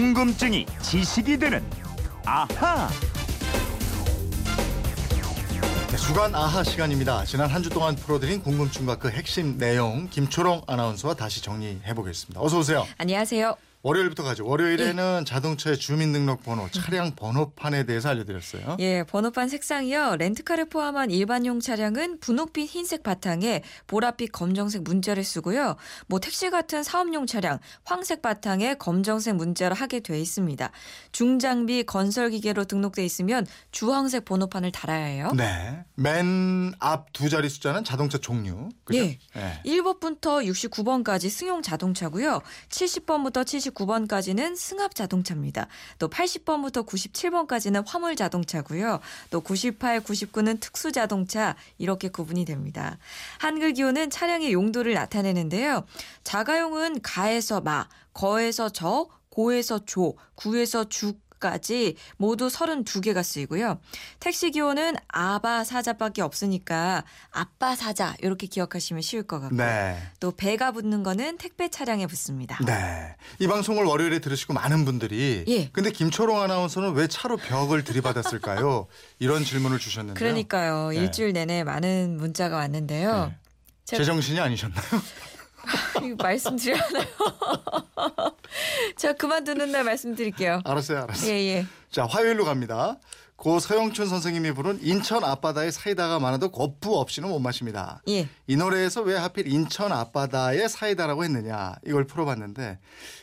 궁금증이 지식이 되는 아하. 네, 주간 아하 시간입니다. 지난 한 주 동안 풀어드린 궁금증과 그 핵심 내용 김초롱 아나운서와 다시 정리해 보겠습니다. 어서 오세요. 안녕하세요. 월요일부터 가죠. 월요일에는 예. 자동차의 주민등록번호, 차량 번호판에 대해서 알려드렸어요. 예, 번호판 색상이요. 렌트카를 포함한 일반용 차량은 분홍빛 흰색 바탕에 보랏빛 검정색 문자를 쓰고요. 뭐 택시 같은 사업용 차량 황색 바탕에 검정색 문자로 하게 돼 있습니다. 중장비 건설 기계로 등록돼 있으면 주황색 번호판을 달아야 해요. 네. 맨 앞 두 자리 숫자는 자동차 종류. 그죠? 예. 네. 1번부터 69번까지 승용 자동차고요. 70번부터 79 번까지는 승합 자동차입니다. 또 80번부터 97번까지는 화물 자동차고요. 또 98, 99는 특수 자동차 이렇게 구분이 됩니다. 한글 기호는 차량의 용도를 나타내는데요. 자가용은 가에서 마, 거에서 저, 고에서 조, 구에서 죽 까지 모두 32개가 쓰이고요. 택시 기호는 아바 사자밖에 없으니까 아빠 사자 이렇게 기억하시면 쉬울 것 같고요. 네. 또 배가 붙는 거는 택배 차량에 붙습니다. 네. 이 방송을 월요일에 들으시고 많은 분들이 예. 근데 김초롱 아나운서는 왜 차로 벽을 들이받았을까요? 이런 질문을 주셨는데요. 그러니까요. 네. 일주일 내내 많은 문자가 왔는데요. 네. 제정신이 아니셨나요? 말씀드려야 하나요? 제가 그만두는 날 말씀드릴게요. 알았어요, 알았어요. 예, 예. 자, 화요일로 갑니다. 고 서영춘 선생님이 부른 인천 앞바다에 사이다가 많아도 거푸 없이는 못 마십니다. 예. 이 노래에서 왜 하필 인천 앞바다에 사이다라고 했느냐 이걸 풀어봤는데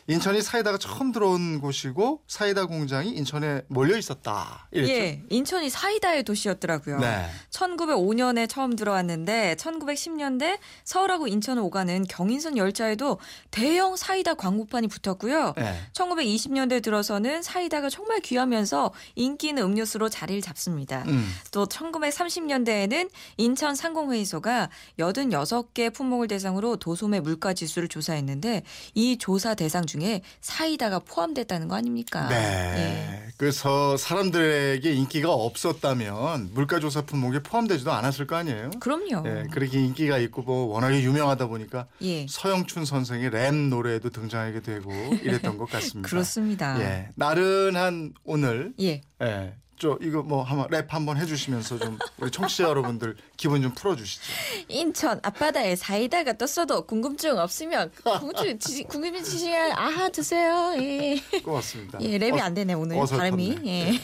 인천이 사이다가 처음 들어온 곳이고 사이다 공장이 인천에 몰려 있었다 이랬죠. 예. 인천이 사이다의 도시였더라고요. 네. 1905년에 처음 들어왔는데 1910년대 서울하고 인천을 오가는 경인선 열차에도 대형 사이다 광고판이 붙었고요. 네. 1920년대 들어서는 사이다가 정말 귀하면서 인기 있는 음료수로 자리를 잡습니다. 음. 또 1930년대에는 인천 상공회의소가 86개 품목을 대상으로 도소매 물가 지수를 조사했는데 이 조사 대상 중에 사이다가 포함됐다는 거 아닙니까? 네. 예. 그래서 사람들에게 인기가 없었다면 물가 조사 품목에 포함되지도 않았을 거 아니에요. 그럼요. 예, 그렇게 인기가 있고 뭐 워낙에 유명하다 보니까 예. 서영춘 선생의 랩 노래에도 등장하게 되고 이랬던 것 같습니다. 그렇습니다. 예, 나른한 오늘 예. 예. 저 이거 뭐 한번 랩 한번 해주시면서 좀 우리 청취자 여러분들 기분 좀 풀어주시죠. 인천 앞바다에 사이다가 떴어도 궁금증 없으면 궁금증 궁금증 지시면 아하 드세요. 예. 고맙습니다. 예, 랩이 어, 안 되네 오늘 어설펐네. 발음이. 예. 네.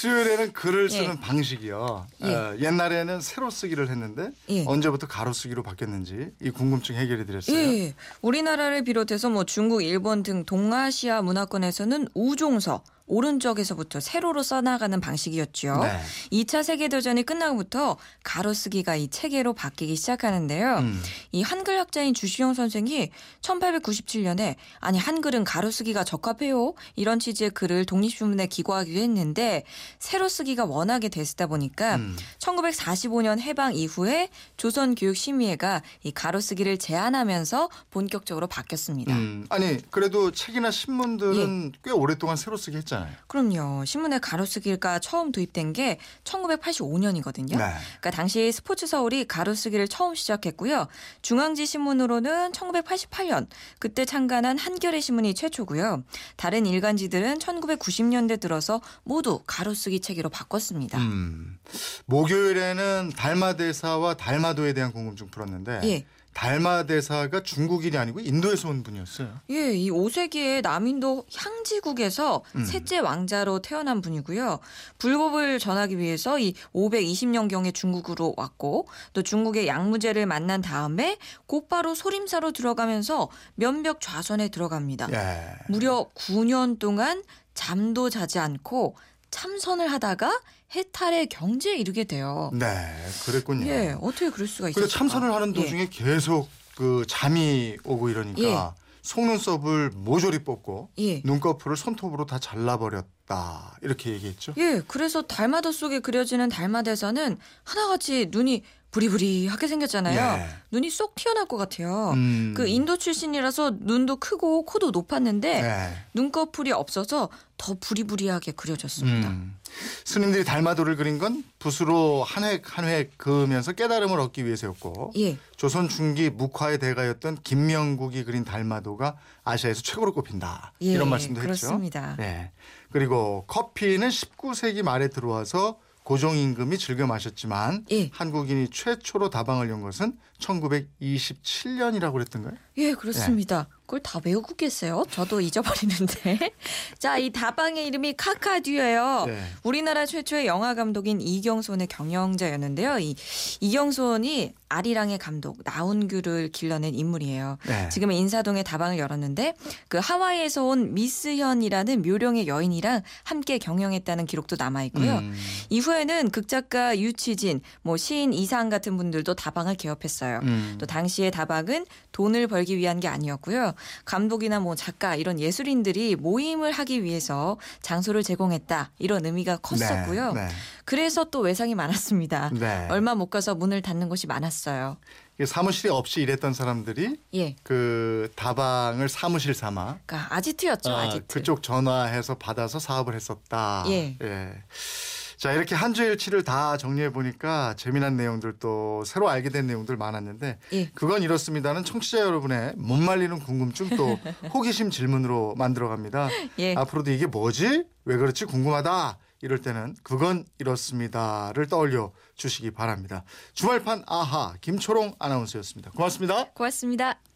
수요일에는 글을 예. 쓰는 방식이요. 예. 어, 옛날에는 세로 쓰기를 했는데 예. 언제부터 가로 쓰기로 바뀌었는지 이 궁금증 해결해 드렸어요. 예. 우리나라를 비롯해서 뭐 중국, 일본 등 동아시아 문화권에서는 우종서 오른쪽에서부터 세로로 써나가는 방식이었죠. 네. 2차 세계대전이 끝나고부터 가로쓰기가 이 체계로 바뀌기 시작하는데요. 음. 이 한글 학자인 주시영 선생이 1897년에 아니 한글은 가로쓰기가 적합해요 이런 취지의 글을 독립신문에 기고하기도 했는데 세로 쓰기가 워낙에 됐다 보니까 음. 1945년 해방 이후에 조선교육심의회가 이 가로쓰기를 제한하면서 본격적으로 바뀌었습니다. 음, 아니 그래도 책이나 신문들은 예. 꽤 오랫동안 세로 쓰기 했잖아요. 그럼요. 신문에 가로쓰기가 처음 도입된 게 1985년이거든요. 네. 그러니까 당시 스포츠 서울이 가로쓰기를 처음 시작했고요. 중앙지 신문으로는 1988년 그때 창간한 한겨레 신문이 최초고요. 다른 일간지들은 1990년대 들어서 모두 가로쓰기 체계로 바꿨습니다. 음. 목요일에는 달마대사와 달마도에 대한 궁금증 풀었는데 예. 달마 대사가 중국인이 아니고 인도에서 온 분이었어요. 예, 이 5세기에 남인도 향지국에서 음. 셋째 왕자로 태어난 분이고요. 불법을 전하기 위해서 이 520년경에 중국으로 왔고 또 중국의 양무제를 만난 다음에 곧바로 소림사로 들어가면서 면벽 좌선에 들어갑니다. 예. 무려 9년 동안 잠도 자지 않고 참선을 하다가 해탈의 경지에 이르게 돼요. 네, 그랬군요. 예, 어떻게 그럴 수가 있을까? 참선을 하는 도중에 계속 그 잠이 오고 이러니까 예. 속눈썹을 모조리 뽑고 예. 눈꺼풀을 손톱으로 다 잘라버렸다 이렇게 얘기했죠. 예, 그래서 달마도 속에 그려지는 달마대사는 하나같이 눈이 부리부리하게 생겼잖아요. 예. 눈이 쏙 튀어나올 것 같아요. 음. 그 인도 출신이라서 눈도 크고 코도 높았는데 네. 눈꺼풀이 없어서 더 부리부리하게 그려졌습니다. 음. 스님들이 달마도를 그린 건 붓으로 한 획 한 획 그으면서 깨달음을 얻기 위해서였고 예. 조선 중기 묵화의 대가였던 김명국이 그린 달마도가 아시아에서 최고로 꼽힌다. 예, 이런 말씀도 그렇습니다. 했죠. 네. 그리고 커피는 19세기 말에 들어와서 고종 임금이 즐겨 마셨지만 예. 한국인이 최초로 다방을 연 것은 1927년이라고 그랬던가요? 예, 그렇습니다. 네. 그걸 다 외우고 계세요? 저도 잊어버리는데. 자, 이 다방의 이름이 카카듀예요. 네. 우리나라 최초의 영화 감독인 이경손의 경영자였는데요. 이 이경손이 아리랑의 감독 나운규를 길러낸 인물이에요. 네. 지금은 인사동에 다방을 열었는데 그 하와이에서 온 미스현이라는 묘령의 여인이랑 함께 경영했다는 기록도 남아 있고요. 음. 이후에는 극작가 유치진, 뭐 시인 이상 같은 분들도 다방을 개업했어요. 음. 또 당시의 다방은 돈을 벌기 위한 게 아니었고요. 감독이나 뭐 작가 이런 예술인들이 모임을 하기 위해서 장소를 제공했다 이런 의미가 컸었고요. 네. 그래서 또 외상이 많았습니다. 네. 얼마 못 가서 문을 닫는 곳이 많았어요. 이게 사무실이 없이 일했던 사람들이 예, 그 다방을 사무실 삼아 그러니까 아지트였죠, 아, 아지트. 그쪽 전화해서 받아서 사업을 했었다. 예. 자 이렇게 한 주 일치를 다 정리해 보니까 재미난 내용들 또 새로 알게 된 내용들 많았는데 예. 그건 이렇습니다는 청취자 여러분의 못 말리는 궁금증 또 호기심 질문으로 만들어갑니다. 예. 앞으로도 이게 뭐지? 왜 그렇지? 궁금하다. 이럴 때는 그건 이렇습니다를 떠올려 주시기 바랍니다. 주말판 아하 김초롱 아나운서였습니다. 고맙습니다. 고맙습니다.